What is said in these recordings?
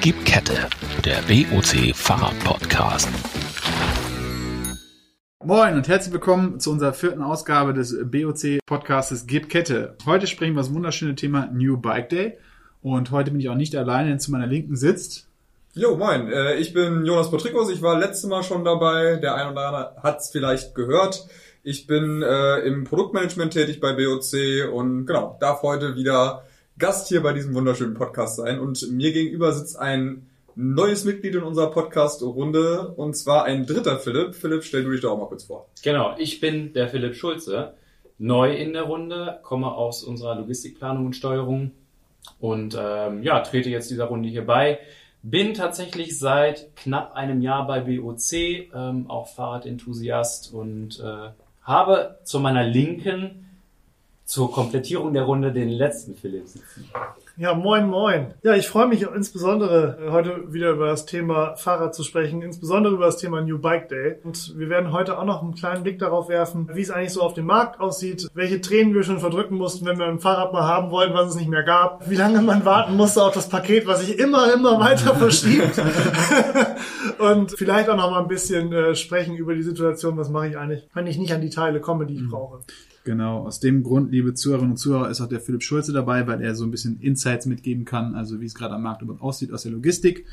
Gib Kette, der BOC Fahrrad-Podcast. Moin und herzlich willkommen zu unserer vierten Ausgabe des BOC-Podcastes Gib Kette. Heute sprechen wir über das wunderschöne Thema New Bike Day. Und heute bin ich auch nicht alleine, denn zu meiner Linken sitzt Jo, moin. Äh, ich bin Jonas Patrikos. Ich war letztes Mal schon dabei. Der ein oder andere hat es vielleicht gehört. Ich bin äh, im Produktmanagement tätig bei BOC und genau, darf heute wieder Gast hier bei diesem wunderschönen Podcast sein. Und mir gegenüber sitzt ein neues Mitglied in unserer Podcast-Runde und zwar ein dritter Philipp. Philipp, stell du dich doch auch mal kurz vor. Genau, ich bin der Philipp Schulze, neu in der Runde, komme aus unserer Logistikplanung und Steuerung und ähm, ja, trete jetzt dieser Runde hier bei. Bin tatsächlich seit knapp einem Jahr bei BOC, ähm, auch Fahrradenthusiast und äh, habe zu meiner Linken zur Komplettierung der Runde den letzten Philipp sitzen. Ja, moin, moin. Ja, ich freue mich insbesondere äh, heute wieder über das Thema Fahrrad zu sprechen, insbesondere über das Thema New Bike Day. Und wir werden heute auch noch einen kleinen Blick darauf werfen, wie es eigentlich so auf dem Markt aussieht, welche Tränen wir schon verdrücken mussten, wenn wir ein Fahrrad mal haben wollten, was es nicht mehr gab, wie lange man warten musste auf das Paket, was sich immer, immer weiter verschiebt. und vielleicht auch noch mal ein bisschen äh, sprechen über die Situation, was mache ich eigentlich, wenn ich nicht an die Teile komme, die ich mhm. brauche. Genau, aus dem Grund, liebe Zuhörerinnen und Zuhörer, ist auch der Philipp Schulze dabei, weil er so ein bisschen Insights mitgeben kann, also wie es gerade am Markt aussieht aus der Logistik.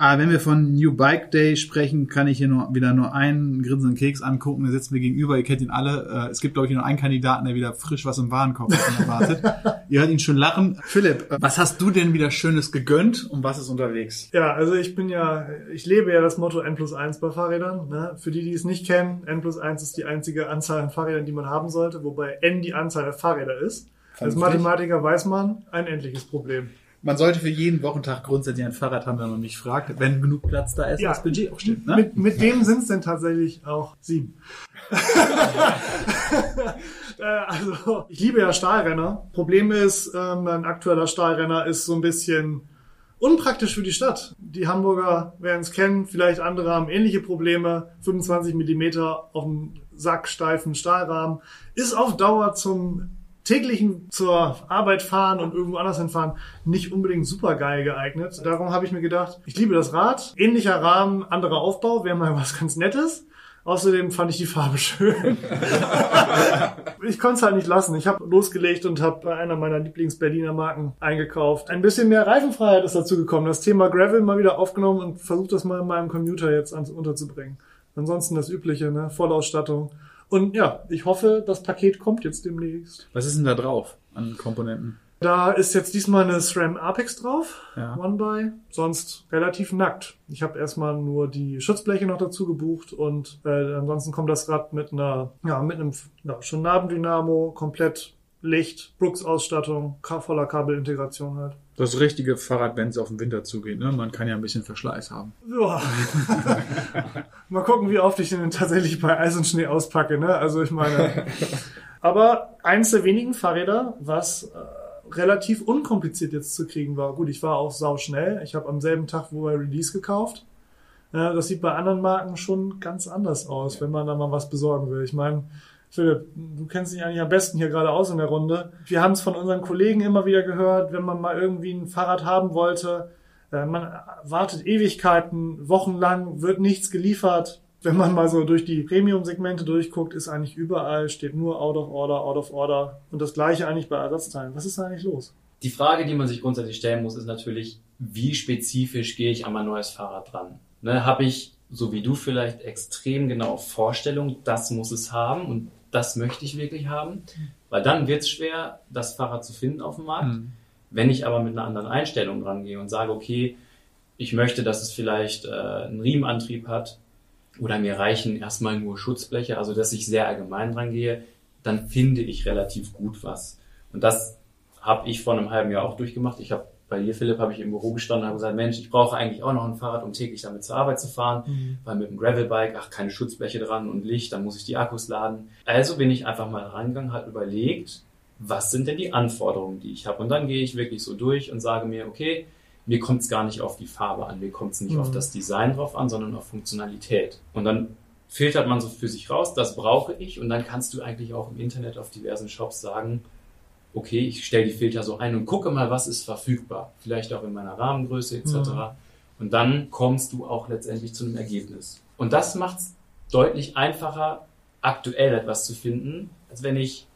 Aber wenn wir von New Bike Day sprechen, kann ich hier nur wieder nur einen grinsenden Keks angucken. Der sitzt mir gegenüber. Ihr kennt ihn alle. Äh, es gibt, glaube ich, nur einen Kandidaten, der wieder frisch was im Warenkorb erwartet. Ihr hört ihn schon lachen. Philipp, was hast du denn wieder Schönes gegönnt und was ist unterwegs? Ja, also ich bin ja, ich lebe ja das Motto N plus 1 bei Fahrrädern. Ne? Für die, die es nicht kennen, N plus 1 ist die einzige Anzahl an Fahrrädern, die man haben sollte, wobei N die Anzahl der Fahrräder ist. Als Mathematiker weiß man, ein endliches Problem man sollte für jeden Wochentag grundsätzlich ein Fahrrad haben, wenn man mich fragt, wenn genug Platz da ist, ja, das Budget auch stimmt. Ne? Mit, mit dem sind es denn tatsächlich auch sieben. Äh, also, ich liebe ja Stahlrenner. Problem ist, ähm, mein aktueller Stahlrenner ist so ein bisschen unpraktisch für die Stadt. Die Hamburger werden es kennen, vielleicht andere haben ähnliche Probleme. 25 Millimeter auf einem sacksteifen Stahlrahmen ist auf Dauer zum täglichen zur Arbeit fahren und irgendwo anders hinfahren nicht unbedingt super geil geeignet. Darum habe ich mir gedacht, ich liebe das Rad. Ähnlicher Rahmen, anderer Aufbau, wäre mal was ganz Nettes. Außerdem fand ich die Farbe schön. ich konnte es halt nicht lassen. Ich habe losgelegt und habe bei einer meiner Lieblings-Berliner Marken eingekauft. Ein bisschen mehr Reifenfreiheit ist dazu gekommen. Das Thema Gravel mal wieder aufgenommen und versucht das mal in meinem Commuter jetzt unterzubringen. Ansonsten das Übliche, ne? Vollausstattung. Und ja, ich hoffe, das Paket kommt jetzt demnächst. Was ist denn da drauf an Komponenten? Da ist jetzt diesmal eine SRAM Apex drauf, ja. One by, sonst relativ nackt. Ich habe erstmal nur die Schutzbleche noch dazu gebucht und äh, ansonsten kommt das Rad mit einer, ja, mit einem ja, schon Nabendynamo, komplett Licht, Brooks-Ausstattung, voller Kabelintegration halt. Das richtige Fahrrad, wenn es auf den Winter zugeht. Ne? Man kann ja ein bisschen Verschleiß haben. Ja. Mal gucken, wie oft ich den tatsächlich bei Eis und Schnee auspacke. Ne? Also ich meine. Aber eins der wenigen Fahrräder, was äh, relativ unkompliziert jetzt zu kriegen war. Gut, ich war auch sau schnell. Ich habe am selben Tag, wo er Release gekauft. Äh, das sieht bei anderen Marken schon ganz anders aus, wenn man da mal was besorgen will. Ich meine, Philipp, du kennst dich eigentlich am besten hier gerade aus in der Runde. Wir haben es von unseren Kollegen immer wieder gehört, wenn man mal irgendwie ein Fahrrad haben wollte, äh, man wartet Ewigkeiten, wochenlang wird nichts geliefert. Wenn man mal so durch die Premium-Segmente durchguckt, ist eigentlich überall, steht nur out of order, out of order. Und das gleiche eigentlich bei Ersatzteilen. Was ist da eigentlich los? Die Frage, die man sich grundsätzlich stellen muss, ist natürlich, wie spezifisch gehe ich an mein neues Fahrrad dran? Ne, Habe ich, so wie du vielleicht, extrem genau Vorstellung, das muss es haben und das möchte ich wirklich haben, weil dann wird es schwer, das Fahrrad zu finden auf dem Markt. Mhm. Wenn ich aber mit einer anderen Einstellung rangehe und sage, okay, ich möchte, dass es vielleicht äh, einen Riemenantrieb hat oder mir reichen erstmal nur Schutzbleche, also dass ich sehr allgemein rangehe, dann finde ich relativ gut was. Und das habe ich vor einem halben Jahr auch durchgemacht. Ich habe bei dir, Philipp, habe ich im Büro gestanden und habe gesagt, Mensch, ich brauche eigentlich auch noch ein Fahrrad, um täglich damit zur Arbeit zu fahren, mhm. weil mit dem Gravelbike, ach, keine Schutzbleche dran und Licht, dann muss ich die Akkus laden. Also bin ich einfach mal reingegangen, halt überlegt, was sind denn die Anforderungen, die ich habe? Und dann gehe ich wirklich so durch und sage mir, okay, mir kommt es gar nicht auf die Farbe an, mir kommt es nicht mhm. auf das Design drauf an, sondern auf Funktionalität. Und dann filtert man so für sich raus, das brauche ich und dann kannst du eigentlich auch im Internet auf diversen Shops sagen, okay, ich stelle die Filter so ein und gucke mal, was ist verfügbar. Vielleicht auch in meiner Rahmengröße etc. Mhm. Und dann kommst du auch letztendlich zu einem Ergebnis. Und das macht es deutlich einfacher, aktuell etwas zu finden, als wenn ich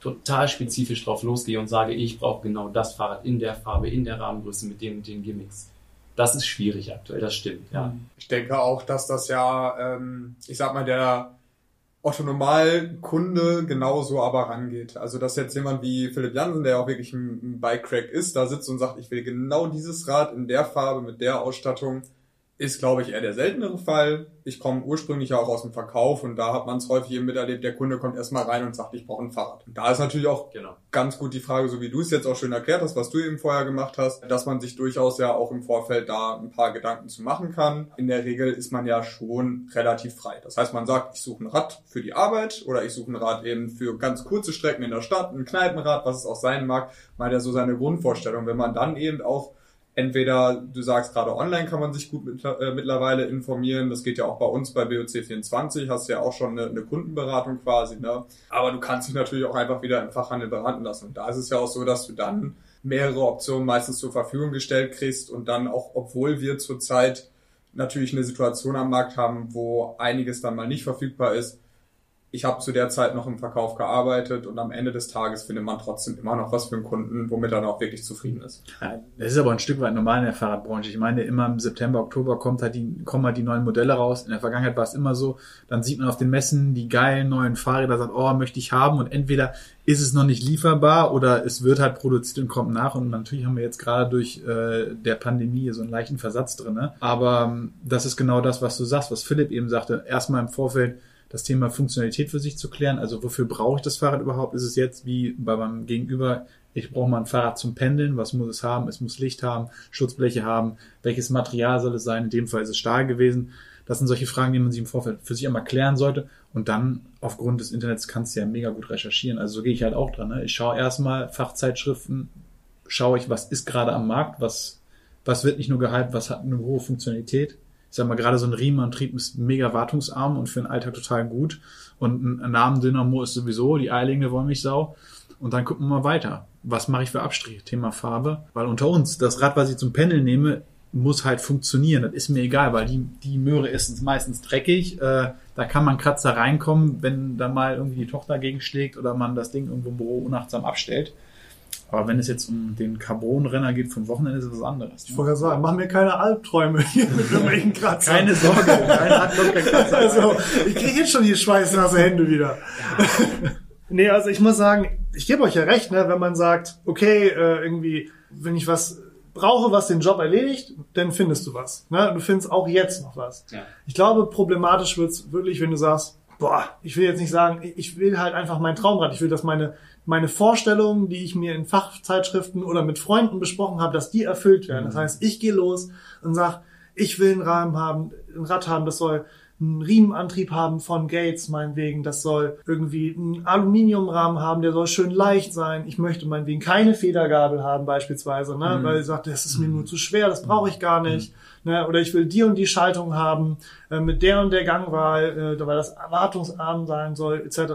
total spezifisch drauf losgehe und sage, ich brauche genau das Fahrrad in der Farbe, in der Rahmengröße mit den und den Gimmicks. Das ist schwierig aktuell, das stimmt, ja. Ich denke auch, dass das ja, ähm, ich sag mal, der Otto Normalkunde genauso aber rangeht. Also dass jetzt jemand wie Philipp Jansen, der auch wirklich ein Bike-Crack ist, da sitzt und sagt, ich will genau dieses Rad in der Farbe mit der Ausstattung, ist, glaube ich, eher der seltenere Fall. Ich komme ursprünglich ja auch aus dem Verkauf und da hat man es häufig eben miterlebt, der Kunde kommt erstmal rein und sagt, ich brauche ein Fahrrad. Und da ist natürlich auch Genau. ganz gut die Frage, so wie du es jetzt auch schön erklärt hast, was du eben vorher gemacht hast, dass man sich durchaus ja auch im Vorfeld da ein paar Gedanken zu machen kann. In der Regel ist man ja schon relativ frei. Das heißt, man sagt, ich suche ein Rad für die Arbeit oder ich suche ein Rad eben für ganz kurze Strecken in der Stadt, ein Kneipenrad, was es auch sein mag, mal ja so seine Grundvorstellung. Wenn man dann eben auch entweder, du sagst gerade online kann man sich gut mit, äh, mittlerweile informieren, das geht ja auch bei uns bei BOC24, hast ja auch schon eine, eine Kundenberatung quasi, ne? Aber du kannst dich natürlich auch einfach wieder im Fachhandel beraten lassen. Und da ist es ja auch so, dass du dann mehrere Optionen meistens zur Verfügung gestellt kriegst und dann auch, obwohl wir zurzeit natürlich eine Situation am Markt haben, wo einiges dann mal nicht verfügbar ist, ich habe zu der Zeit noch im Verkauf gearbeitet und am Ende des Tages findet man trotzdem immer noch was für einen Kunden, womit er dann auch wirklich zufrieden ist. Das ist aber ein Stück weit normal in der Fahrradbranche. Ich meine, immer im September, Oktober kommt halt die, kommen halt die neuen Modelle raus. In der Vergangenheit war es immer so, dann sieht man auf den Messen die geilen neuen Fahrräder, sagt, oh, möchte ich haben und entweder ist es noch nicht lieferbar oder es wird halt produziert und kommt nach und natürlich haben wir jetzt gerade durch äh, der Pandemie so einen leichten Versatz drinne. Aber ähm, das ist genau das, was du sagst, was Philipp eben sagte. Erstmal im Vorfeld das Thema Funktionalität für sich zu klären. Also wofür brauche ich das Fahrrad überhaupt? Ist es jetzt wie bei meinem Gegenüber, ich brauche mal ein Fahrrad zum Pendeln, was muss es haben? Es muss Licht haben, Schutzbleche haben, welches Material soll es sein? In dem Fall ist es Stahl gewesen. Das sind solche Fragen, die man sich im Vorfeld für sich einmal klären sollte. Und dann aufgrund des Internets kannst du ja mega gut recherchieren. Also so gehe ich halt auch dran. Ne? Ich schaue erstmal Fachzeitschriften, schaue ich, was ist gerade am Markt, was, was wird nicht nur gehypt, was hat eine hohe Funktionalität. Ich sag mal, gerade so ein Riemenantrieb ist mega wartungsarm und für den Alltag total gut. Und ein Namendynamo ist sowieso die eierlegende Wollmilchsau. Und dann gucken wir mal weiter. Was mache ich für Abstriche? Thema Farbe. Weil unter uns, das Rad, was ich zum Pendeln nehme, muss halt funktionieren. Das ist mir egal, weil die, die Möhre ist meistens dreckig. Äh, da kann man Kratzer reinkommen, wenn da mal irgendwie die Tochter gegenschlägt oder man das Ding irgendwo im Büro unachtsam abstellt. Aber wenn es jetzt um den Carbon-Renner geht vom Wochenende, ist das was anderes. Ich wollte gerade sagen, mach mir keine Albträume hier mit irgendwelchen Kratzern. Keine Sorge, keiner hat noch keinen Kratzer. Also, ich kriege jetzt schon die schweißnasse Hände wieder. nee, also ich muss sagen, ich gebe euch ja recht, ne, wenn man sagt, okay, äh, irgendwie, wenn ich was brauche, was den Job erledigt, dann findest du was. Ne? Du findest auch jetzt noch was. Ja. Ich glaube, problematisch wird's wirklich, wenn du sagst, boah, ich will jetzt nicht sagen, ich will halt einfach mein Traumrad. Ich will, dass meine, meine Vorstellungen, die ich mir in Fachzeitschriften oder mit Freunden besprochen habe, dass die erfüllt werden. Das heißt, ich gehe los und sag, ich will einen Rahmen haben, ein Rad haben, das soll einen Riemenantrieb haben von Gates, meinetwegen. Das soll irgendwie einen Aluminiumrahmen haben, der soll schön leicht sein. Ich möchte meinetwegen keine Federgabel haben, beispielsweise, ne? weil ich sagte, das ist mir nur zu schwer, das brauche ich gar nicht. Ne? Oder ich will die und die Schaltung haben, äh, mit der und der Gangwahl, äh, weil das erwartungsarm sein soll, etc.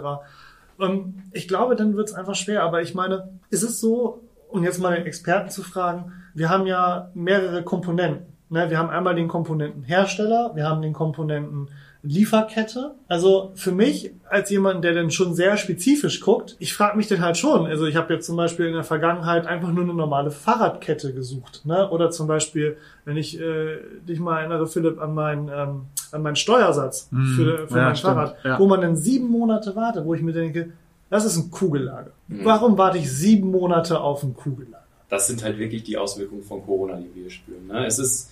Ähm, ich glaube, dann wird es einfach schwer. Aber ich meine, ist es so, um jetzt mal den Experten zu fragen, wir haben ja mehrere Komponenten. Ne? Wir haben einmal den Komponentenhersteller, wir haben den Komponenten Lieferkette. Also für mich als jemand, der dann schon sehr spezifisch guckt, ich frage mich dann halt schon. Also ich habe jetzt zum Beispiel in der Vergangenheit einfach nur eine normale Fahrradkette gesucht. Ne? Oder zum Beispiel, wenn ich äh, dich mal erinnere, Philipp, an meinen, ähm, an meinen Steuersatz Mm, für, für ja, mein stimmt, Fahrrad, ja. wo man dann sieben Monate wartet, wo ich mir denke, das ist ein Kugellager. Mhm. Warum warte ich sieben Monate auf ein Kugellager? das sind halt wirklich die Auswirkungen von Corona, die wir spüren. Ne? Es ist,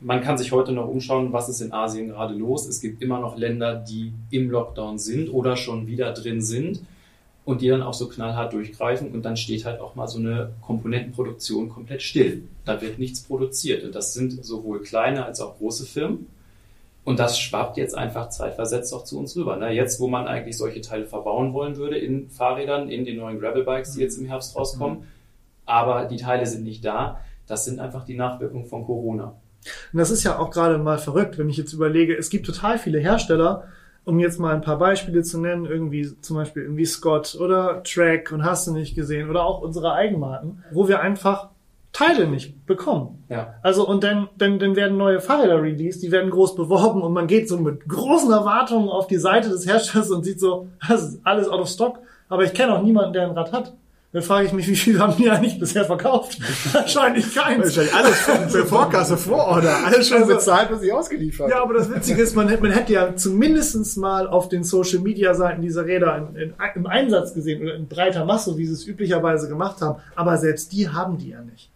man kann sich heute noch umschauen, was ist in Asien gerade los. Es gibt immer noch Länder, die im Lockdown sind oder schon wieder drin sind und die dann auch so knallhart durchgreifen und dann steht halt auch mal so eine Komponentenproduktion komplett still. Da wird nichts produziert und das sind sowohl kleine als auch große Firmen. Und das schwappt jetzt einfach zeitversetzt auch zu uns rüber. Ne? Jetzt, wo man eigentlich solche Teile verbauen wollen würde in Fahrrädern, in den neuen Gravelbikes, die jetzt im Herbst rauskommen, aber die Teile sind nicht da. Das sind einfach die Nachwirkungen von Corona. Und das ist ja auch gerade mal verrückt, wenn ich jetzt überlege, es gibt total viele Hersteller, um jetzt mal ein paar Beispiele zu nennen, irgendwie zum Beispiel irgendwie Scott oder Track und hast du nicht gesehen oder auch unsere Eigenmarken, wo wir einfach Teile nicht bekommen. Ja. Also und dann, dann, dann werden neue Fahrräder released, die werden groß beworben und man geht so mit großen Erwartungen auf die Seite des Herstellers und sieht so, das ist alles out of stock, aber ich kenne auch niemanden, der ein Rad hat. Dann frage ich mich, wie viel haben die eigentlich bisher verkauft? Wahrscheinlich keins. Wahrscheinlich alles für Vorkasse, Vororder, alles schon Also- bezahlt, was ich ausgeliefert Ja, aber das Witzige ist, man, hätte- man hätte ja zumindestens mal auf den Social Media Seiten diese Räder in, in, im Einsatz gesehen oder in breiter Masse, wie sie es üblicherweise gemacht haben. Aber selbst die haben die ja nicht.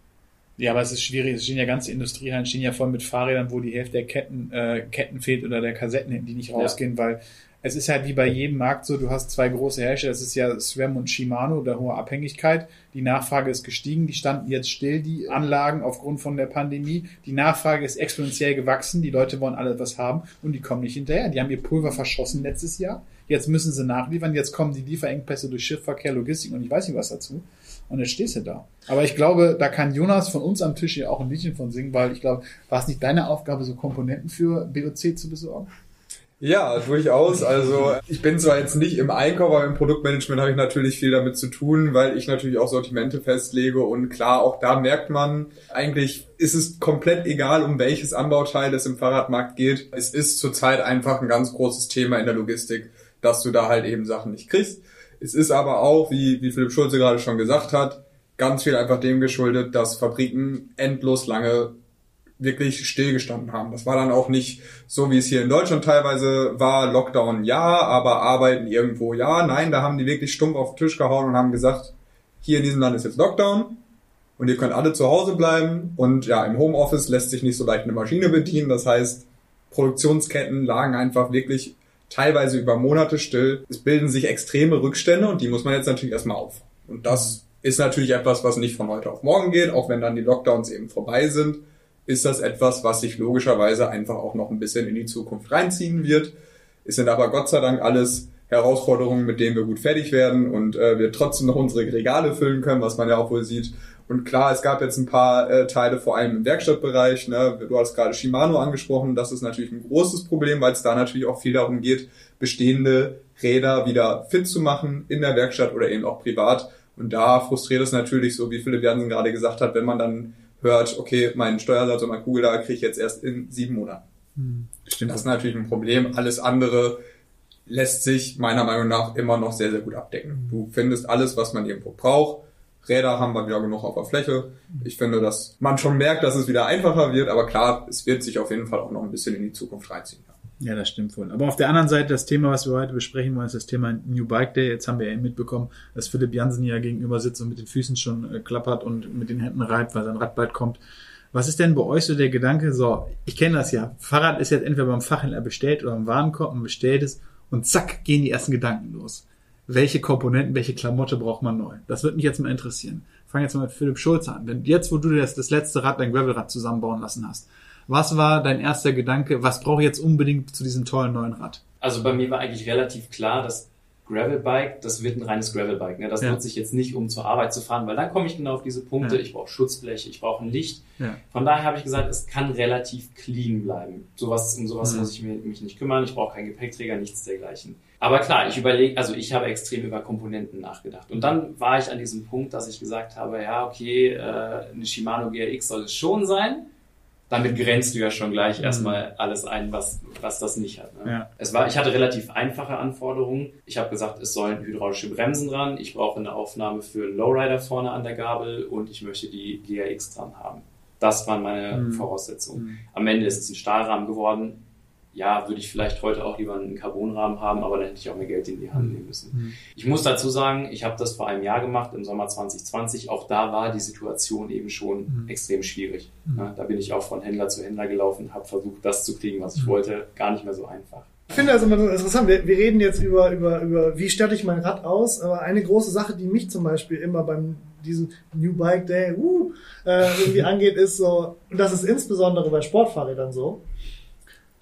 Ja, aber es ist schwierig. Es stehen ja ganze Industriehallen, stehen ja voll mit Fahrrädern, wo die Hälfte der Ketten, äh, Ketten fehlt oder der Kassetten die nicht rausgehen, weil es ist halt wie bei jedem Markt so, du hast zwei große Hersteller, das ist ja SRAM und Shimano, der hohe Abhängigkeit. Die Nachfrage ist gestiegen, die standen jetzt still, die Anlagen aufgrund von der Pandemie. Die Nachfrage ist exponentiell gewachsen, die Leute wollen alle was haben und die kommen nicht hinterher. Die haben ihr Pulver verschossen letztes Jahr. Jetzt müssen sie nachliefern, jetzt kommen die Lieferengpässe durch Schiffverkehr, Logistik und ich weiß nicht was dazu. Und jetzt stehst du da. Aber ich glaube, da kann Jonas von uns am Tisch hier auch ein Liedchen von singen, weil ich glaube, war es nicht deine Aufgabe, so Komponenten für BOC zu besorgen? Ja, durchaus. Also ich bin zwar jetzt nicht im Einkauf, aber im Produktmanagement habe ich natürlich viel damit zu tun, weil ich natürlich auch Sortimente festlege und klar, auch da merkt man, eigentlich ist es komplett egal, um welches Anbauteil es im Fahrradmarkt geht. Es ist zurzeit einfach ein ganz großes Thema in der Logistik, dass du da halt eben Sachen nicht kriegst. Es ist aber auch, wie, wie Philipp Schulze gerade schon gesagt hat, ganz viel einfach dem geschuldet, dass Fabriken endlos lange wirklich stillgestanden haben. Das war dann auch nicht so, wie es hier in Deutschland teilweise war, Lockdown ja, aber arbeiten irgendwo ja. Nein, da haben die wirklich stumpf auf den Tisch gehauen und haben gesagt, hier in diesem Land ist jetzt Lockdown und ihr könnt alle zu Hause bleiben und ja, im Homeoffice lässt sich nicht so leicht eine Maschine bedienen. Das heißt, Produktionsketten lagen einfach wirklich teilweise über Monate still. Es bilden sich extreme Rückstände und die muss man jetzt natürlich erstmal auf. Und das ist natürlich etwas, was nicht von heute auf morgen geht, auch wenn dann die Lockdowns eben vorbei sind ist das etwas, was sich logischerweise einfach auch noch ein bisschen in die Zukunft reinziehen wird. Es sind aber Gott sei Dank alles Herausforderungen, mit denen wir gut fertig werden und äh, wir trotzdem noch unsere Regale füllen können, was man ja auch wohl sieht. Und klar, es gab jetzt ein paar äh, Teile, vor allem im Werkstattbereich. Ne? Du hast gerade Shimano angesprochen. Das ist natürlich ein großes Problem, weil es da natürlich auch viel darum geht, bestehende Räder wieder fit zu machen in der Werkstatt oder eben auch privat. Und da frustriert es natürlich, so wie Philipp Jansen gerade gesagt hat, wenn man dann hört, okay, mein Steuersatz und mein Kugellager kriege ich jetzt erst in sieben Monaten. Stimmt. Das ist natürlich ein Problem. Alles andere lässt sich meiner Meinung nach immer noch sehr, sehr gut abdecken. Du findest alles, was man irgendwo braucht. Räder haben wir wieder genug auf der Fläche. Ich finde, dass man schon merkt, dass es wieder einfacher wird, aber klar, es wird sich auf jeden Fall auch noch ein bisschen in die Zukunft reinziehen. Ja, das stimmt wohl. Aber auf der anderen Seite, das Thema, was wir heute besprechen wollen, ist das Thema New Bike Day. Jetzt haben wir ja eben mitbekommen, dass Philipp Jansen hier gegenüber sitzt und mit den Füßen schon äh, klappert und mit den Händen reibt, weil sein Rad bald kommt. Was ist denn bei euch so der Gedanke? So, ich kenne das ja. Fahrrad ist jetzt entweder beim Fachhändler bestellt oder im Warenkorb, man bestellt es und zack, gehen die ersten Gedanken los. Welche Komponenten, welche Klamotte braucht man neu? Das würde mich jetzt mal interessieren. Fang jetzt mal mit Philipp Schulze an. Denn jetzt, wo du das, das letzte Rad, dein Gravelrad zusammenbauen lassen hast, was war dein erster Gedanke? Was brauche ich jetzt unbedingt zu diesem tollen neuen Rad? Also bei mir war eigentlich relativ klar, dass Gravelbike, das wird ein reines Gravelbike. Ne? Das Ja. nutze ich jetzt nicht, um zur Arbeit zu fahren, weil dann komme ich genau auf diese Punkte. Ja. Ich brauche Schutzbleche, ich brauche ein Licht. Ja. Von daher habe ich gesagt, es kann relativ clean bleiben. Sowas, um sowas muss ich mir, mich nicht kümmern. Ich brauche keinen Gepäckträger, nichts dergleichen. Aber klar, ich überlege, also ich habe extrem über Komponenten nachgedacht. Und dann war ich an diesem Punkt, dass ich gesagt habe, ja, okay, äh, eine Shimano GRX soll es schon sein. Damit grenzt du ja schon gleich erstmal alles ein, was, was das nicht hat. Ne? Ja. Es war, ich hatte relativ einfache Anforderungen. Ich habe gesagt, es sollen hydraulische Bremsen dran, ich brauche eine Aufnahme für einen Lowrider vorne an der Gabel und ich möchte die GRX dran haben. Das waren meine Mhm. Voraussetzungen. Mhm. Am Ende ist es ein Stahlrahmen geworden. Ja, würde ich vielleicht heute auch lieber einen Carbonrahmen haben, aber dann hätte ich auch mehr Geld in die Hand nehmen müssen. Mhm. Ich muss dazu sagen, ich habe das vor einem Jahr gemacht, im Sommer 2020. Auch da war die Situation eben schon Mhm. extrem schwierig. Mhm. Da bin ich auch von Händler zu Händler gelaufen, habe versucht, das zu kriegen, was ich Mhm. wollte. Gar nicht mehr so einfach. Ich finde also immer so interessant, wir, wir reden jetzt über, über, über, wie statte ich mein Rad aus, aber eine große Sache, die mich zum Beispiel immer beim diesem New Bike Day uh, äh, irgendwie angeht, ist so, und das ist insbesondere bei Sportfahrrädern so.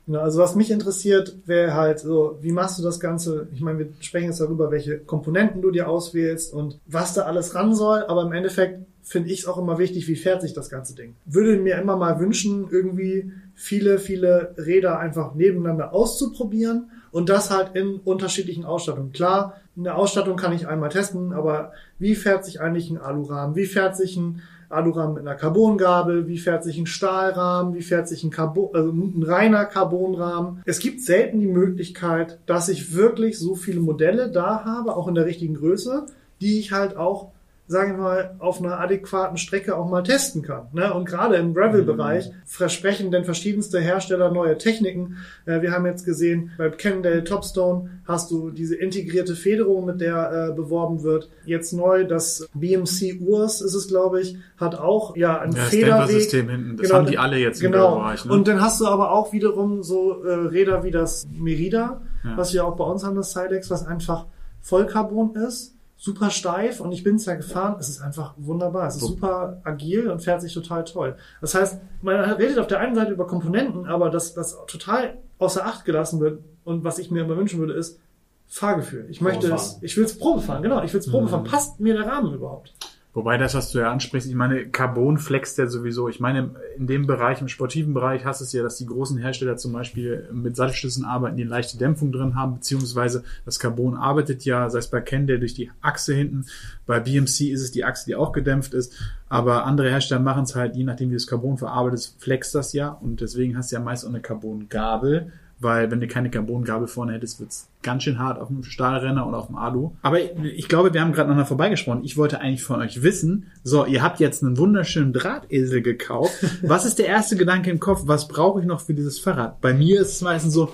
Ja, also was mich interessiert, wäre halt so, wie machst du das Ganze? Ich meine, wir sprechen jetzt darüber, welche Komponenten du dir auswählst und was da alles ran soll, aber im Endeffekt finde ich es auch immer wichtig, wie fährt sich das ganze Ding. Würde mir immer mal wünschen, irgendwie viele, viele Räder einfach nebeneinander auszuprobieren Und das halt in unterschiedlichen Ausstattungen. Klar, in der Ausstattung kann ich einmal testen, aber wie fährt sich eigentlich ein Alurahmen? Wie fährt sich ein Alurahmen mit einer Carbongabel? Wie fährt sich ein Stahlrahmen? Wie fährt sich ein, Carbon, also ein reiner Carbonrahmen? Es gibt selten die Möglichkeit, dass ich wirklich so viele Modelle da habe, auch in der richtigen Größe, die ich halt auch sagen wir mal, auf einer adäquaten Strecke auch mal testen kann. Ne? Und gerade im Gravel-Bereich versprechen denn verschiedenste Hersteller neue Techniken. Äh, wir haben jetzt gesehen, bei Cannondale Topstone hast du diese integrierte Federung, mit der äh, beworben wird. Jetzt neu das BMC Urs ist es, glaube ich, hat auch ja ein Ja, das Federweg. Hinten, das Genau, haben die alle jetzt im Genau. Bereich. Ne? Und dann hast du aber auch wiederum so äh, Räder wie das Merida, Ja. was wir auch bei uns haben, das Sidex, was einfach Vollcarbon ist, super steif und ich bin es ja gefahren. Es ist einfach wunderbar. Es ist super agil und fährt sich total toll. Das heißt, man redet auf der einen Seite über Komponenten, aber das, was total außer Acht gelassen wird und was ich mir immer wünschen würde, ist Fahrgefühl. Ich möchte es, ich will es Probe fahren, genau, ich will es Probe fahren. Passt mir der Rahmen überhaupt? Wobei das, was du ja ansprichst, ich meine, Carbon flext ja sowieso. Ich meine, in dem Bereich, im sportiven Bereich, hast es ja, dass die großen Hersteller zum Beispiel mit Sattelstützen arbeiten, die eine leichte Dämpfung drin haben, beziehungsweise das Carbon arbeitet ja, sei es bei Candle durch die Achse hinten, bei BMC ist es die Achse, die auch gedämpft ist, aber andere Hersteller machen es halt, je nachdem wie das Carbon verarbeitet ist, flext das ja und deswegen hast du ja meist auch eine Carbongabel, weil wenn du keine Carbongabel vorne hättest, wird's ganz schön hart auf dem Stahlrenner oder auf dem Alu. Aber ich glaube, wir haben gerade aneinander vorbeigesprochen. Ich wollte eigentlich von euch wissen, so, ihr habt jetzt einen wunderschönen Drahtesel gekauft. Was ist der erste Gedanke im Kopf? Was brauche ich noch für dieses Fahrrad? Bei mir ist es meistens so,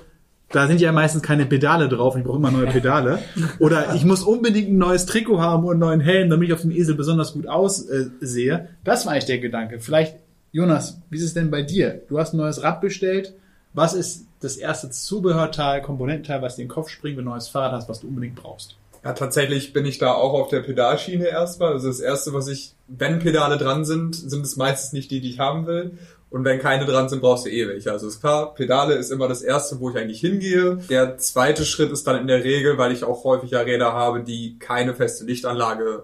da sind ja meistens keine Pedale drauf. Ich brauche immer neue Pedale. Oder ich muss unbedingt ein neues Trikot haben und einen neuen Helm, damit ich auf dem Esel besonders gut aussehe. Das war eigentlich der Gedanke. Vielleicht, Jonas, wie ist es denn bei dir? Du hast ein neues Rad bestellt. Was ist das erste Zubehörteil, Komponententeil, was dir in den Kopf springt, wenn du ein neues Fahrrad hast, was du unbedingt brauchst? Ja, tatsächlich bin ich da auch auf der Pedalschiene erstmal. Also das erste, was ich, wenn Pedale dran sind, sind es meistens nicht die, die ich haben will. Und wenn keine dran sind, brauchst du welche. Also ist klar, Pedale ist immer das erste, wo ich eigentlich hingehe. Der zweite Schritt ist dann in der Regel, weil ich auch häufig ja Räder habe, die keine feste Lichtanlage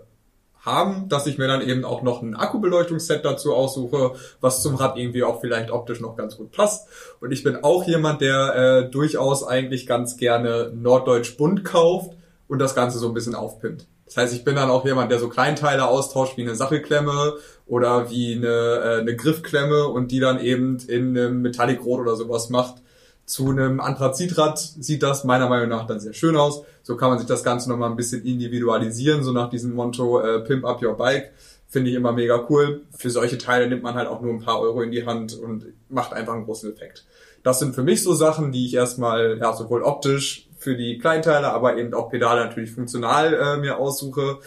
haben, dass ich mir dann eben auch noch ein Akkubeleuchtungsset dazu aussuche, was zum Rad irgendwie auch vielleicht optisch noch ganz gut passt. Und ich bin auch jemand, der äh, durchaus eigentlich ganz gerne Norddeutsch bunt kauft und das Ganze so ein bisschen aufpimpt. Das heißt, ich bin dann auch jemand, der so Kleinteile austauscht wie eine Sattelklemme oder wie eine, äh, eine Griffklemme und die dann eben in einem Metallicrot oder sowas macht. Zu einem Anthrazitrad sieht das meiner Meinung nach dann sehr schön aus. So kann man sich das Ganze nochmal ein bisschen individualisieren, so nach diesem Motto äh, Pimp up your bike. Finde ich immer mega cool. Für solche Teile nimmt man halt auch nur ein paar Euro in die Hand und macht einfach einen großen Effekt. Das sind für mich so Sachen, die ich erstmal ja sowohl optisch für die Kleinteile, aber eben auch Pedale natürlich funktional äh, mir aussuche.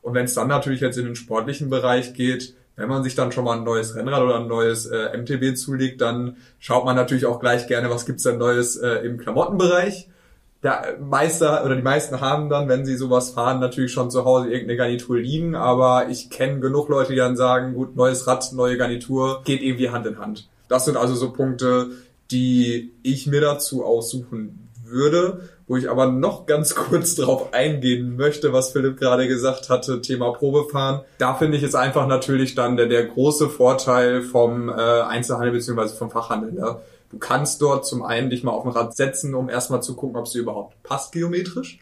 Und wenn es dann natürlich jetzt in den sportlichen Bereich geht, wenn man sich dann schon mal ein neues Rennrad oder ein neues äh, MTB zulegt, dann schaut man natürlich auch gleich gerne, was gibt's denn Neues äh, im Klamottenbereich. Der Meister oder die meisten haben dann, wenn sie sowas fahren, natürlich schon zu Hause irgendeine Garnitur liegen, aber ich kenne genug Leute, die dann sagen, gut, neues Rad, neue Garnitur, geht irgendwie Hand in Hand. Das sind also so Punkte, die ich mir dazu aussuchen würde, wo ich aber noch ganz kurz drauf eingehen möchte, was Philipp gerade gesagt hatte, Thema Probefahren. Da finde ich es einfach natürlich dann der, der große Vorteil vom äh, Einzelhandel beziehungsweise vom Fachhandel. Ne? Du kannst dort zum einen dich mal auf ein Rad setzen, um erstmal zu gucken, ob es überhaupt passt geometrisch.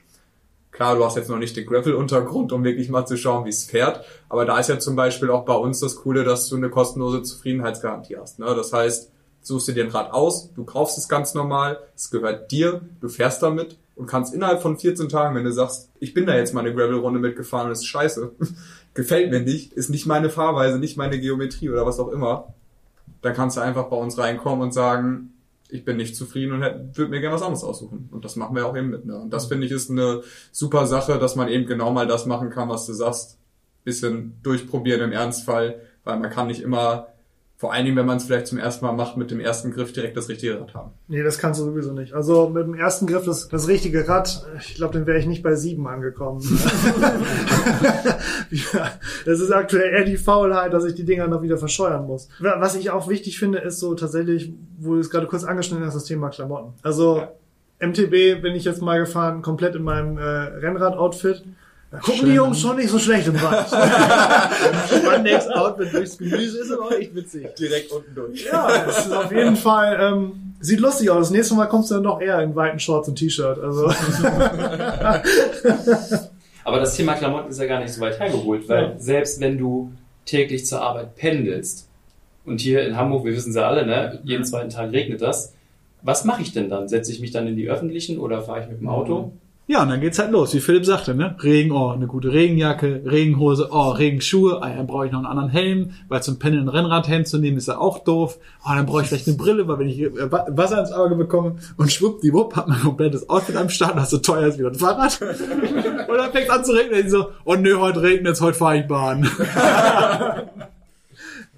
Klar, du hast jetzt noch nicht den Gravel-Untergrund, um wirklich mal zu schauen, wie es fährt. Aber da ist ja zum Beispiel auch bei uns das Coole, dass du eine kostenlose Zufriedenheitsgarantie hast. Ne? Das heißt, suchst du dir ein Rad aus, du kaufst es ganz normal, es gehört dir, du fährst damit und kannst innerhalb von 14 Tagen, wenn du sagst, ich bin da jetzt mal eine Gravel-Runde mitgefahren und es ist scheiße, gefällt mir nicht, ist nicht meine Fahrweise, nicht meine Geometrie oder was auch immer, dann kannst du einfach bei uns reinkommen und sagen, ich bin nicht zufrieden und würde mir gerne was anderes aussuchen. Und das machen wir auch eben mit. Ne? Und das finde ich ist eine super Sache, dass man eben genau mal das machen kann, was du sagst. Bisschen durchprobieren im Ernstfall, weil man kann nicht immer, vor allen Dingen, wenn man es vielleicht zum ersten Mal macht, mit dem ersten Griff direkt das richtige Rad haben. Nee, das kannst du sowieso nicht. Also mit dem ersten Griff das, das richtige Rad, ich glaube, dann wäre ich nicht bei sieben angekommen. ja, das ist aktuell eher die Faulheit, dass ich die Dinger noch wieder verscheuern muss. Was ich auch wichtig finde, ist so tatsächlich, wo du es gerade kurz angeschnitten hast, das Thema Klamotten. Also MTB bin ich jetzt mal gefahren, komplett in meinem äh, Rennrad-Outfit. Da gucken Schön. die Jungs schon nicht so schlecht im Wald. Spandex-Outfit durchs Gemüse ist aber auch echt witzig. Direkt unten durch. Ja, das ist auf jeden Fall ähm, Sieht lustig aus. Das nächste Mal kommst du dann doch eher in weiten Shorts und T-Shirt. Also Aber das Thema Klamotten ist ja gar nicht so weit hergeholt, weil Ja. selbst wenn du täglich zur Arbeit pendelst und hier in Hamburg, wir wissen es ja alle, ne, jeden zweiten Tag regnet das, was mache ich denn dann? Setze ich mich dann in die öffentlichen oder fahre ich mit dem Auto? Ja, und dann geht's halt los, wie Philipp sagte, ne? Regen, oh, eine gute Regenjacke, Regenhose, oh, Regenschuhe, ah, dann brauche ich noch einen anderen Helm, weil zum Pendeln ein Rennradhelm zu nehmen ist ja auch doof. Oh, dann brauche ich vielleicht eine Brille, weil wenn ich äh, Wa- Wasser ins Auge bekomme und schwuppdiwupp hat mein komplettes Outfit am Start, das so teuer ist wie das Fahrrad. und dann fängt an zu regnen, und ich so, oh nö, heute regnet heute fahre ich Bahn.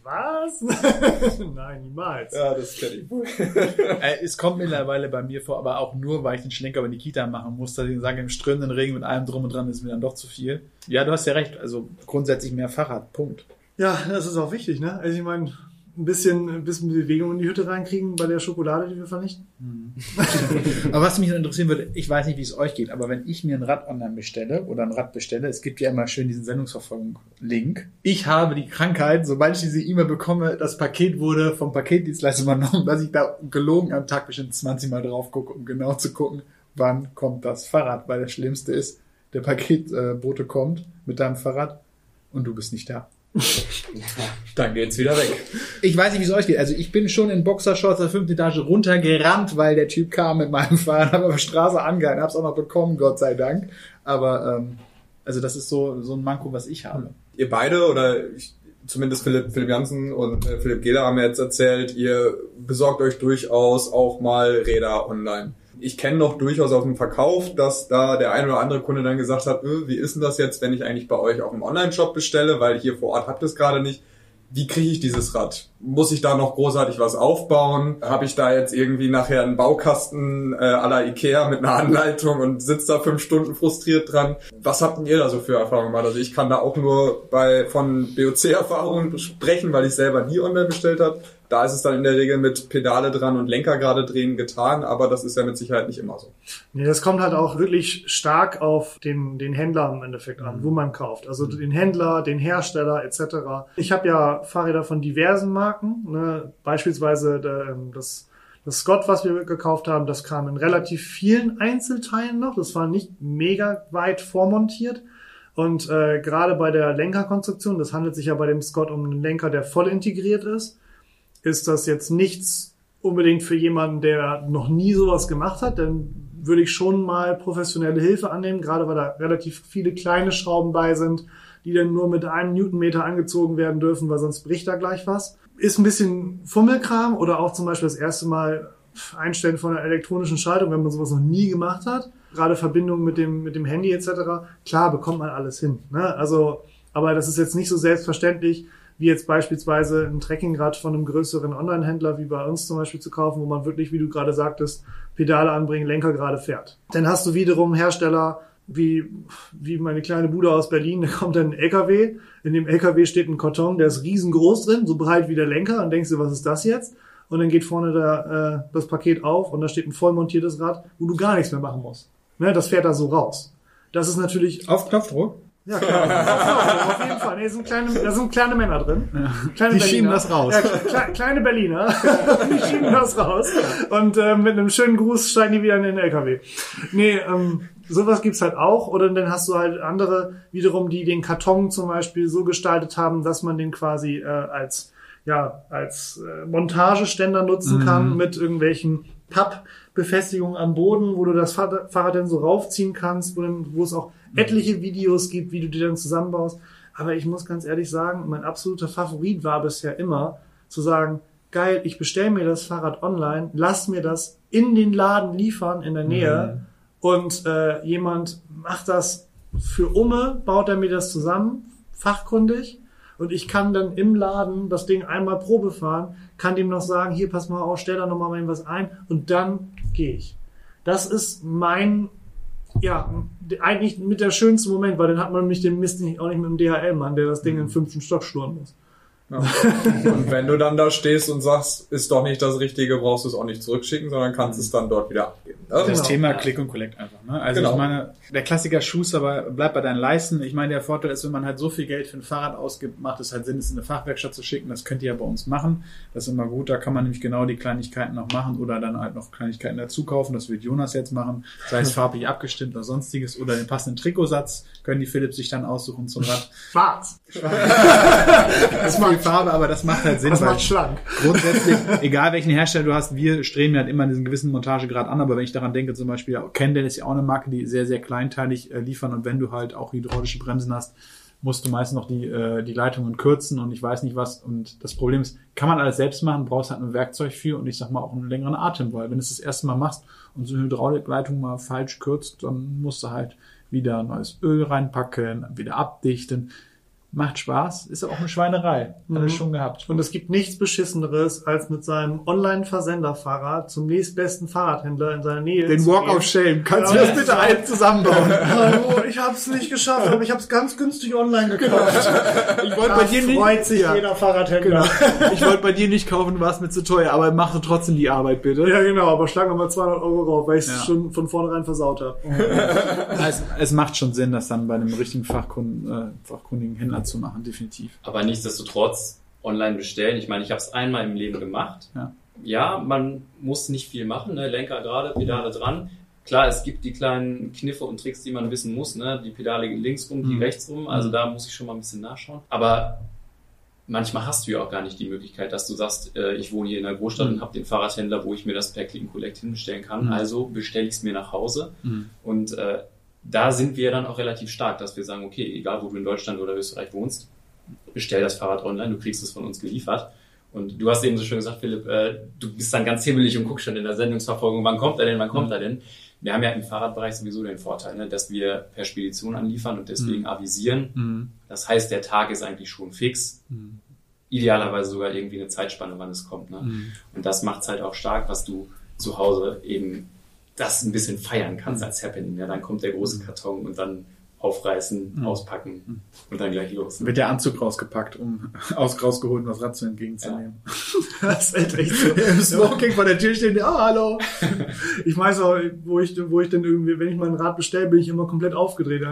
was? Nein, niemals. Ja, das kenne ich. Äh, es kommt mittlerweile bei mir vor, aber auch nur, weil ich den Schlenker über die Kita machen muss, dass ich sage, im strömenden Regen mit allem drum und dran ist mir dann doch zu viel. Ja, du hast ja recht, also grundsätzlich mehr Fahrrad, Punkt. Ja, das ist auch wichtig, ne? Also ich meine, ein bisschen, ein bisschen Bewegung in die Hütte reinkriegen bei der Schokolade, die wir vernichten. Aber was mich interessieren würde, ich weiß nicht, wie es euch geht, aber wenn ich mir ein Rad online bestelle oder ein Rad bestelle, es gibt ja immer schön diesen Sendungsverfolgung-Link. Ich habe die Krankheit, sobald ich diese E-Mail bekomme, das Paket wurde vom Paketdienstleister übernommen, dass ich da gelogen am Tag bestimmt 20 Mal drauf gucke, um genau zu gucken, wann kommt das Fahrrad, weil das Schlimmste ist, der Paketbote kommt mit deinem Fahrrad und du bist nicht da. Dann geht's wieder weg. Ich weiß nicht, wie es euch geht. Also ich bin schon in Boxershorts der fünften Etage runtergerannt, weil der Typ kam mit meinem Fahrrad, habe auf der Straße angehalten, hab's auch noch bekommen, Gott sei Dank. Aber ähm, also das ist so so ein Manko, was ich habe. Ihr beide oder ich, zumindest Philipp, Philipp Jansen und äh, Philipp Gehler haben mir jetzt erzählt, ihr besorgt euch durchaus auch mal Räder online. Ich kenne noch durchaus aus dem Verkauf, dass da der ein oder andere Kunde dann gesagt hat, äh, wie ist denn das jetzt, wenn ich eigentlich bei euch auch im Online-Shop bestelle, weil hier vor Ort habt ihr es gerade nicht. Wie kriege ich dieses Rad? Muss ich da noch großartig was aufbauen? Habe ich da jetzt irgendwie nachher einen Baukasten äh, la Ikea mit einer Anleitung und sitze da fünf Stunden frustriert dran? Was habt denn ihr da so für Erfahrungen gemacht? Also ich kann da auch nur bei von BOC-Erfahrungen sprechen, weil ich selber nie online bestellt habe. Da ist es dann in der Regel mit Pedale dran und Lenker gerade drehen getan, aber das ist ja mit Sicherheit nicht immer so. Nee, das kommt halt auch wirklich stark auf den, den Händler im Endeffekt an, wo man kauft. Also den Händler, den Hersteller etc. Ich habe ja Fahrräder von diversen Marken. Ne? Beispielsweise der, ähm, das, das Scott, was wir gekauft haben, das kam in relativ vielen Einzelteilen noch. Das war nicht mega weit vormontiert. Und äh, gerade bei der Lenkerkonstruktion, das handelt sich ja bei dem Scott um einen Lenker, der voll integriert ist, ist das jetzt nichts unbedingt für jemanden, der noch nie sowas gemacht hat, dann würde ich schon mal professionelle Hilfe annehmen, gerade weil da relativ viele kleine Schrauben bei sind, die dann nur mit einem Newtonmeter angezogen werden dürfen, weil sonst bricht da gleich was. Ist ein bisschen Fummelkram oder auch zum Beispiel das erste Mal Einstellen von einer elektronischen Schaltung, wenn man sowas noch nie gemacht hat. Gerade Verbindung mit dem, mit dem Handy etc. Klar, bekommt man alles hin. Ne? Also, aber das ist jetzt nicht so selbstverständlich, wie jetzt beispielsweise ein Trekkingrad von einem größeren Online-Händler wie bei uns zum Beispiel zu kaufen, wo man wirklich, wie du gerade sagtest, Pedale anbringen, Lenker gerade fährt. Dann hast du wiederum Hersteller wie, wie meine kleine Bude aus Berlin, da kommt dann ein LKW, in dem LKW steht ein Karton, der ist riesengroß drin, so breit wie der Lenker, und denkst du, was ist das jetzt? Und dann geht vorne da, äh, das Paket auf und da steht ein voll montiertes Rad, wo du gar nichts mehr machen musst. Ne, das fährt da so raus. Das ist natürlich Auf Knopfdruck? Ja, klar. auf jeden Fall. Nee, sind kleine, da sind kleine Männer drin. Kleine Die schieben das raus. Ja, kle kleine Berliner. die schieben das raus. Und äh, mit einem schönen Gruß steigen die wieder in den LKW. Nee, ähm, sowas gibt's halt auch. Oder dann hast du halt andere wiederum, die den Karton zum Beispiel so gestaltet haben, dass man den quasi äh, als ja als äh, Montageständer nutzen kann mit irgendwelchen Pappbefestigungen am Boden, wo du das Fahrrad Fahrrad dann so raufziehen kannst, wo, dann, wo es auch etliche Videos gibt, wie du die dann zusammenbaust. Aber ich muss ganz ehrlich sagen, mein absoluter Favorit war bisher immer zu sagen, geil, ich bestelle mir das Fahrrad online, lass mir das in den Laden liefern in der Nähe. Und äh, jemand macht das für Umme, baut er mir das zusammen, fachkundig. Und ich kann dann im Laden das Ding einmal Probe fahren, kann dem noch sagen, hier pass mal auf, stell da noch mal was ein. Und dann gehe ich. Das ist mein ja, eigentlich mit der schönste Moment, weil dann hat man nämlich den Mist nicht, auch nicht mit dem DHL-Mann, der das Ding in den fünften Stock schlurren muss. Ja. Und wenn du dann da stehst und sagst, ist doch nicht das Richtige, brauchst du es auch nicht zurückschicken, sondern kannst es dann dort wieder abgeben. Das Also, Thema. Click und Collect einfach. Ne? Also Genau. ich meine, der Klassiker Schuster aber bleibt bei deinen Leisten. Ich meine, der Vorteil ist, wenn man halt so viel Geld für ein Fahrrad ausgibt, macht es halt Sinn, es in eine Fachwerkstatt zu schicken. Das könnt ihr ja bei uns machen. Das ist immer gut. Da kann man nämlich genau die Kleinigkeiten noch machen oder dann halt noch Kleinigkeiten dazu kaufen. Das wird Jonas jetzt machen. Sei es farbig abgestimmt oder sonstiges oder den passenden Trikotsatz können die Philips sich dann aussuchen zum Rad. Schwarz. Das macht Farbe, aber das macht halt Sinn, Das weil macht schlank. grundsätzlich, egal welchen Hersteller du hast, wir streben ja halt immer diesen gewissen Montagegrad an, aber wenn ich daran denke, zum Beispiel, ja, Kendall ist ja auch eine Marke, die sehr, sehr kleinteilig äh, liefern und wenn du halt auch hydraulische Bremsen hast, musst du meist noch die, äh, die Leitungen kürzen und ich weiß nicht was. Und das Problem ist, kann man alles selbst machen, brauchst halt ein Werkzeug für und ich sag mal auch einen längeren Atem, weil wenn du es das erste Mal machst und so eine Hydraulikleitung mal falsch kürzt, dann musst du halt wieder neues Öl reinpacken, wieder abdichten. Macht Spaß, ist auch eine Schweinerei. Alles Mhm. schon gehabt. Und es gibt nichts Beschisseneres, als mit seinem Online-Versenderfahrrad zum nächstbesten Fahrradhändler in seiner Nähe Den zu Walk gehen. of Shame. Kannst Ja, du das bitte ja. ein zusammenbauen? Hallo, ich hab's nicht geschafft, aber ich hab's ganz günstig online gekauft. Ich wollte bei dir nicht, freut sich ja, jeder Fahrradhändler. genau. Ich wollte bei dir nicht kaufen, du warst mir zu teuer, aber mach doch trotzdem die Arbeit bitte. Ja, genau, aber schlag nochmal 200 Euro drauf, weil ich es Ja. schon von vornherein versaut habe. Es, es macht schon Sinn, das dann bei einem richtigen Fachkunden, äh, fachkundigen Händler zu machen, definitiv. Aber nichtsdestotrotz online bestellen. Ich meine, ich habe es einmal im Leben gemacht. Ja. ja, man muss nicht viel machen, ne? Lenker gerade, Pedale dran. Klar, es gibt die kleinen Kniffe und Tricks, die man wissen muss. Ne? Die Pedale links rum, die Mhm. rechts rum. Also da muss ich schon mal ein bisschen nachschauen. Aber manchmal hast du ja auch gar nicht die Möglichkeit, dass du sagst, äh, ich wohne hier in der Großstadt Mhm. und habe den Fahrradhändler, wo ich mir das per Click Collect hinbestellen kann. Mhm. Also bestelle ich es mir nach Hause. Und äh, da sind wir dann auch relativ stark, dass wir sagen, okay, egal wo du in Deutschland oder Österreich wohnst, bestell das Fahrrad online, du kriegst es von uns geliefert. Und du hast eben so schön gesagt, Philipp, äh, du bist dann ganz hibbelig und guckst schon in der Sendungsverfolgung, wann kommt er denn, wann kommt er denn? Wir haben ja im Fahrradbereich sowieso den Vorteil, ne, dass wir per Spedition anliefern und deswegen avisieren. Mhm. Das heißt, der Tag ist eigentlich schon fix. Mhm. Idealerweise sogar irgendwie eine Zeitspanne, wann es kommt. Ne? Mhm. Und das macht es halt auch stark, was du zu Hause eben das ein bisschen feiern kannst als Happening. Ja, dann kommt der große Karton und dann aufreißen, Mhm. auspacken und dann gleich los. Wird der Anzug rausgepackt, um aus rausgeholt, um das Rad zu entgegenzunehmen. Das ist echt so. Im Smoking vor der Tür stehen, ah, hallo. Ich weiß auch, wo ich, wo ich denn irgendwie, wenn ich mein Rad bestelle, bin ich immer komplett aufgedreht.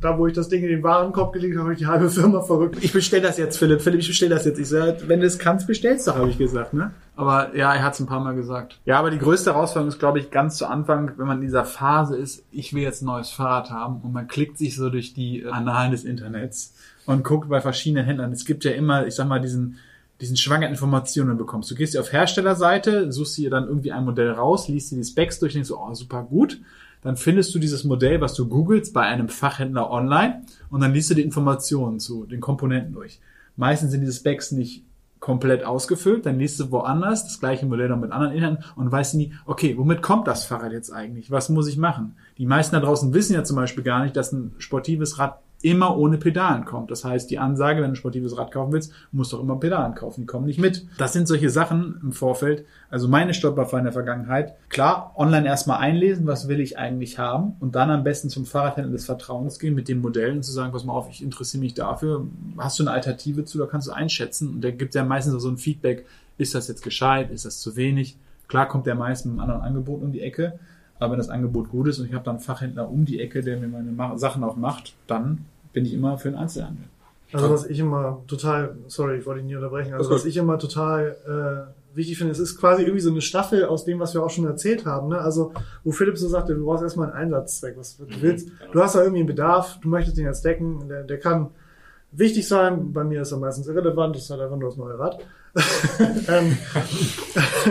Da, wo ich das Ding in den Warenkorb gelegt habe, habe ich die halbe Firma verrückt. Ich bestell das jetzt, Philipp. Philipp, ich bestell das jetzt. Ich sag, wenn du es kannst, bestellst du, habe ich gesagt, ne? Aber ja, er hat es ein paar Mal gesagt. Ja, aber die größte Herausforderung ist, glaube ich, ganz zu Anfang, wenn man in dieser Phase ist, ich will jetzt ein neues Fahrrad haben und man klickt sich so durch die äh, Annalen des Internets und guckt bei verschiedenen Händlern. Es gibt ja immer, ich sag mal, diesen diesen Schwang an Informationen bekommst. Du gehst dir auf Herstellerseite, suchst dir dann irgendwie ein Modell raus, liest dir die Specs durch, denkst so, oh, super gut. Dann findest du dieses Modell, was du googelst, bei einem Fachhändler online und dann liest du die Informationen zu den Komponenten durch. Meistens sind diese Specs nicht komplett ausgefüllt, dann liest du woanders das gleiche Modell noch mit anderen Inhalten und weißt nie, okay, womit kommt das Fahrrad jetzt eigentlich? Was muss ich machen? Die meisten da draußen wissen ja zum Beispiel gar nicht, dass ein sportives Rad immer ohne Pedalen kommt. Das heißt, die Ansage, wenn du ein sportives Rad kaufen willst, musst du auch immer Pedalen kaufen. Die kommen nicht mit. Das sind solche Sachen im Vorfeld. Also meine Stolperfallen in der Vergangenheit. Klar, online erstmal einlesen, was will ich eigentlich haben und dann am besten zum Fahrradhändler des Vertrauens gehen mit den Modellen und zu sagen, pass mal auf, ich interessiere mich dafür. Hast du eine Alternative zu, da kannst du einschätzen. Und der gibt ja meistens auch so ein Feedback, ist das jetzt gescheit, ist das zu wenig? Klar kommt der meist mit einem anderen Angebot um die Ecke. Aber wenn das Angebot gut ist und ich habe dann einen Fachhändler um die Ecke, der mir meine Sachen auch macht, dann bin ich immer für den Einzelhandel. Also was ich immer total, sorry, ich wollte dich nie unterbrechen, also was ich immer total äh, wichtig finde, es ist quasi irgendwie so eine Staffel aus dem, was wir auch schon erzählt haben. Ne? Also wo Philipp so sagte, du brauchst erstmal einen Einsatzzweck, was du Mhm, willst. genau. Du hast da irgendwie einen Bedarf, du möchtest den jetzt decken, der, der kann wichtig sein, bei mir ist er meistens irrelevant, das ist halt einfach nur das neue Rad. ähm,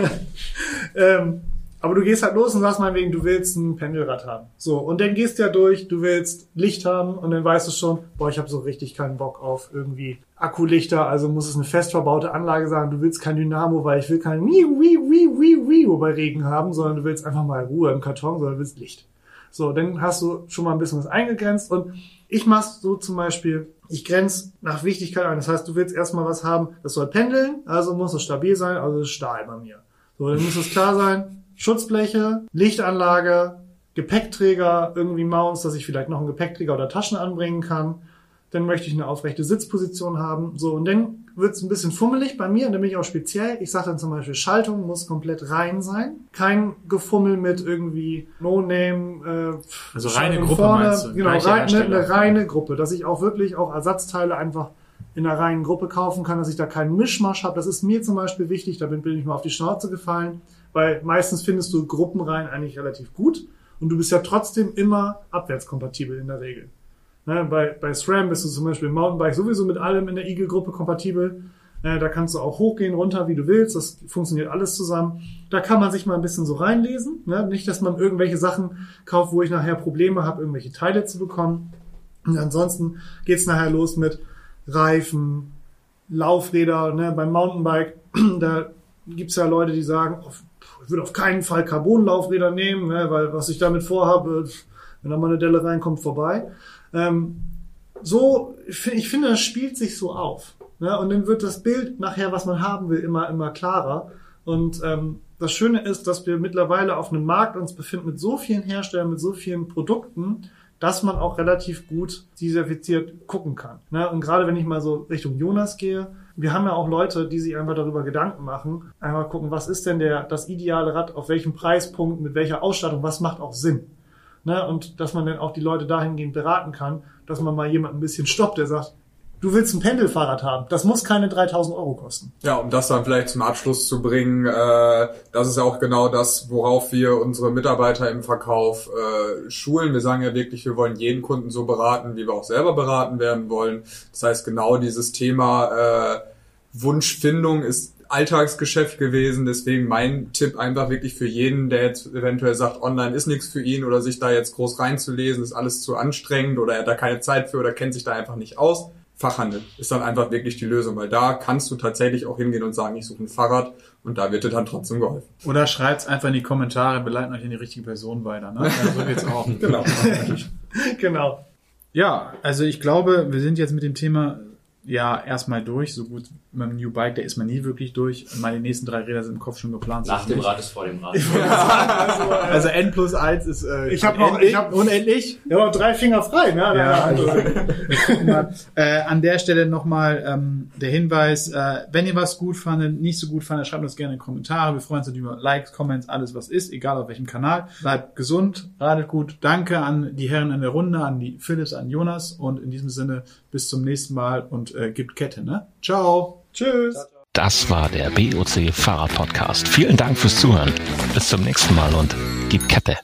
ähm, aber du gehst halt los und sagst meinetwegen, du willst ein Pendelrad haben. So, und dann gehst du ja durch, du willst Licht haben und dann weißt du schon, boah, ich habe so richtig keinen Bock auf irgendwie Akkulichter, also muss es eine fest verbaute Anlage sein. Du willst kein Dynamo, weil ich will kein Wiu, Wiu, Wiu, Wiu, Wiu bei Regen haben, sondern du willst einfach mal Ruhe im Karton, sondern du willst Licht. So, dann hast du schon mal ein bisschen was eingegrenzt und ich mach's so zum Beispiel, ich grenze nach Wichtigkeit ein. Das heißt, du willst erstmal was haben, das soll pendeln, also muss es stabil sein, also ist Stahl bei mir. So, dann muss es klar sein, Schutzbleche, Lichtanlage, Gepäckträger, irgendwie Mounts, dass ich vielleicht noch einen Gepäckträger oder Taschen anbringen kann. Dann möchte ich eine aufrechte Sitzposition haben. So, und dann wird es ein bisschen fummelig bei mir und da bin ich auch speziell. Ich sage dann zum Beispiel, Schaltung muss komplett rein sein. Kein Gefummel mit irgendwie No-Name. Äh, Also reine Gruppe meinst du? Genau, rein, eine, eine reine Gruppe, dass ich auch wirklich auch Ersatzteile einfach in einer reinen Gruppe kaufen kann, dass ich da keinen Mischmasch habe. Das ist mir zum Beispiel wichtig, da bin, bin ich mal auf die Schnauze gefallen, weil meistens findest du Gruppenreihen eigentlich relativ gut und du bist ja trotzdem immer abwärtskompatibel in der Regel. Ne, bei, bei SRAM bist du zum Beispiel im Mountainbike sowieso mit allem in der Eagle-Gruppe kompatibel. Äh, da kannst du auch hochgehen, runter, wie du willst. Das funktioniert alles zusammen. Da kann man sich mal ein bisschen so reinlesen. Ne? Nicht, dass man irgendwelche Sachen kauft, wo ich nachher Probleme habe, irgendwelche Teile zu bekommen. Und ansonsten geht's nachher los mit Reifen, Laufräder. Ne? Beim Mountainbike, da gibt's ja Leute, die sagen, ich würde auf keinen Fall Carbon-Laufräder nehmen, ne? weil was ich damit vorhabe, wenn da mal eine Delle reinkommt, vorbei. Ähm, so, ich fi- ich finde, das spielt sich so auf. Ne? Und dann wird das Bild nachher, was man haben will, immer, immer klarer. Und ähm, das Schöne ist, dass wir mittlerweile auf einem Markt uns befinden mit so vielen Herstellern, mit so vielen Produkten, dass man auch relativ gut diversifiziert gucken kann. Ne? Und gerade wenn ich mal so Richtung Jonas gehe, wir haben ja auch Leute, die sich einfach darüber Gedanken machen, einmal gucken, was ist denn der, das ideale Rad, auf welchem Preispunkt, mit welcher Ausstattung, was macht auch Sinn. Ne? Und dass man dann auch die Leute dahingehend beraten kann, dass man mal jemanden ein bisschen stoppt, der sagt, du willst ein Pendelfahrrad haben, das muss keine 3000 Euro kosten. Ja, um das dann vielleicht zum Abschluss zu bringen, äh, das ist ja auch genau das, worauf wir unsere Mitarbeiter im Verkauf äh, schulen. Wir sagen ja wirklich, wir wollen jeden Kunden so beraten, wie wir auch selber beraten werden wollen. Das heißt, genau dieses Thema äh, Wunschfindung ist Alltagsgeschäft gewesen. Deswegen mein Tipp einfach wirklich für jeden, der jetzt eventuell sagt, online ist nichts für ihn oder sich da jetzt groß reinzulesen, ist alles zu anstrengend oder er hat da keine Zeit für oder kennt sich da einfach nicht aus. Fachhandel ist dann einfach wirklich die Lösung, weil da kannst du tatsächlich auch hingehen und sagen, ich suche ein Fahrrad und da wird dir dann trotzdem geholfen. Oder schreibt's einfach in die Kommentare, wir leiten euch in die richtige Person weiter. Ne? Ja, so geht's auch. Genau. genau. Ja, also ich glaube, wir sind jetzt mit dem Thema ja erstmal durch. So gut mit dem New Bike, da ist man nie wirklich durch. Meine nächsten drei Räder sind im Kopf schon geplant. Nach dem nicht. Rad ist vor dem Rad. Also N plus eins ist äh, Ich hab noch- unendlich. ich hab- unendlich. Ja, aber drei Finger frei, ne? Ja, also, äh, an der Stelle nochmal ähm, der Hinweis, äh, wenn ihr was gut fandet, nicht so gut fandet, schreibt uns gerne in die Kommentare. Wir freuen uns natürlich über Likes, Comments, alles was ist, egal auf welchem Kanal. Bleibt gesund, radet gut. Danke an die Herren in der Runde, an die Philips, an Jonas und in diesem Sinne bis zum nächsten Mal und äh, gibt Kette, ne? Ciao. tschüss. Das war der BOC Fahrrad Podcast. Vielen Dank fürs Zuhören. Bis zum nächsten Mal und gib Kette.